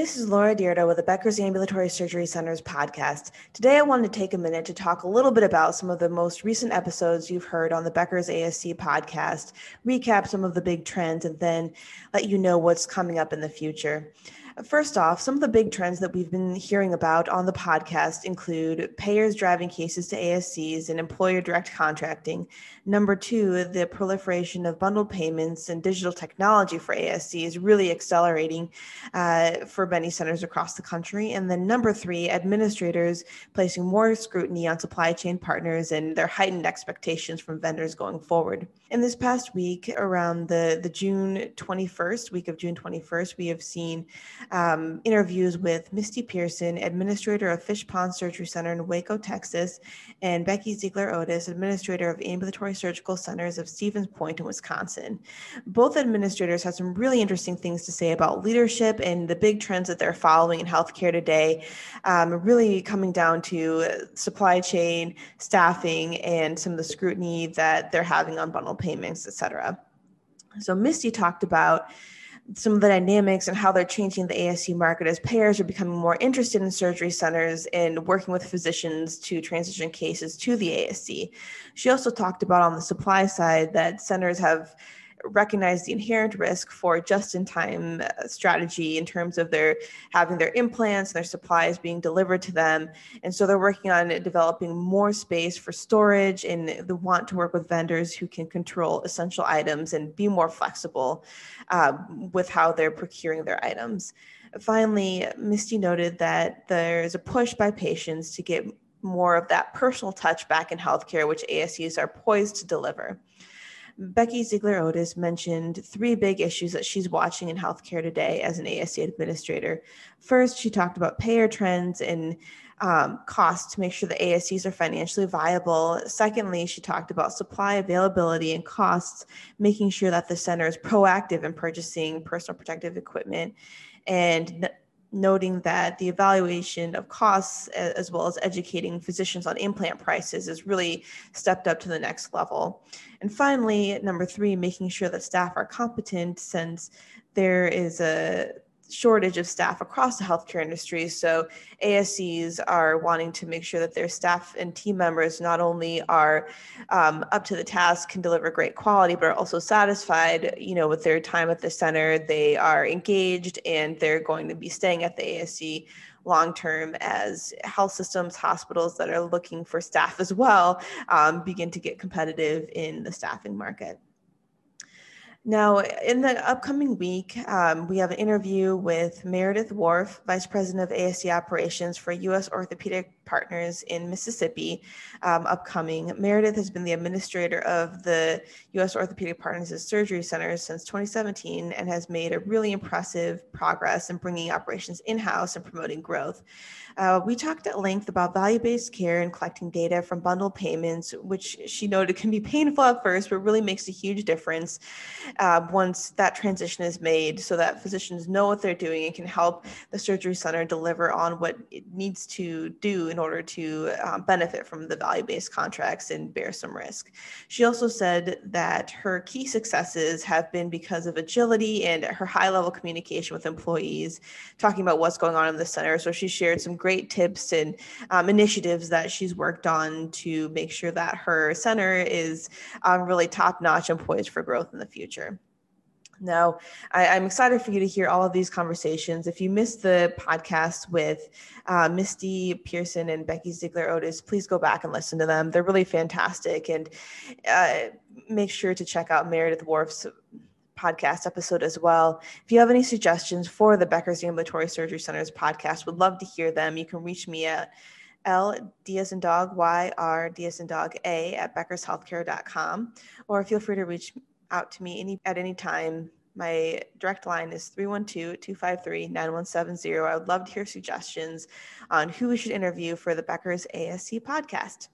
This is Laura Dyrda with the Becker's Ambulatory Surgery Centers podcast. Today, I wanted to take a minute to talk a little bit about some of the most recent episodes you've heard on the Becker's ASC podcast, recap some of the big trends, and then let you know what's coming up in the future. First off, some of the big trends that we've been hearing about on the podcast include payers driving cases to ASCs and employer direct contracting. Number two, the proliferation of bundled payments and digital technology for ASC is really accelerating uh, for many centers across the country. And then number three, administrators placing more scrutiny on supply chain partners and their heightened expectations from vendors going forward. In this past week, around the, the June 21st, week of June 21st, we have seen um, interviews with Misty Pearson, administrator of Fish Pond Surgery Center in Waco, Texas, and Becky Ziegler Otis, administrator of Ambulatory Surgical Centers of Stevens Point in Wisconsin. Both administrators had some really interesting things to say about leadership and the big trends that they're following in healthcare today, um, really coming down to supply chain, staffing, and some of the scrutiny that they're having on bundle payments, et cetera. So Misty talked about some of the dynamics and how they're changing the ASC market as payers are becoming more interested in surgery centers and working with physicians to transition cases to the ASC. She also talked about on the supply side that centers have recognize the inherent risk for just in time uh, strategy in terms of their having their implants and their supplies being delivered to them. And so they're working on developing more space for storage and they want to work with vendors who can control essential items and be more flexible uh, with how they're procuring their items. Finally misty noted that there's a push by patients to get more of that personal touch back in healthcare which ascs are poised to deliver Becky Ziegler Otis mentioned three big issues that she's watching in healthcare today as an ASC administrator. First, she talked about payer trends and um, costs to make sure the ASCs are financially viable. Secondly, she talked about supply availability and costs, making sure that the center is proactive in purchasing personal protective equipment. And noting that the evaluation of costs as well as educating physicians on implant prices is really stepped up to the next level. And finally, number three, making sure that staff are competent since there is a shortage of staff across the healthcare industry. So ASCs are wanting to make sure that their staff and team members not only are um, up to the task, can deliver great quality, but are also satisfied, you know, with their time at the center. They are engaged and they're going to be staying at the ASC long term as health systems, hospitals that are looking for staff as well um, begin to get competitive in the staffing market. Now, in the upcoming week, um, we have an interview with Meredith Wharf, Vice President of ASC Operations for U.S. Orthopedic Partners in Mississippi, um, upcoming. Meredith has been the administrator of the U.S. Orthopedic Partners' surgery centers since 2017 and has made a really impressive progress in bringing operations in house and promoting growth. Uh, we talked at length about value based care and collecting data from bundled payments, which she noted can be painful at first, but really makes a huge difference uh, once that transition is made so that physicians know what they're doing and can help the surgery center deliver on what it needs to do in order to um, benefit from the value based contracts and bear some risk. She also said that her key successes have been because of agility and her high level communication with employees, talking about what's going on in the center. So she shared some great tips and um, initiatives that she's worked on to make sure that her center is um, really top notch and poised for growth in the future. Now, I, am excited for you to hear all of these conversations. If you missed the podcast with uh, Misty Pearson and Becky Ziegler Otis, please go back and listen to them. They're really fantastic. And uh, make sure to check out Meredith Worf's podcast episode as well. If you have any suggestions for the Becker's Ambulatory Surgery Centers podcast, would love to hear them. You can reach me at L Diaz and Dog Y R Diaz and Dog A at beckershealthcare.com, or feel free to reach out to me any at any time. My direct line is 312-253-9170. I would love to hear suggestions on who we should interview for the Becker's ASC podcast.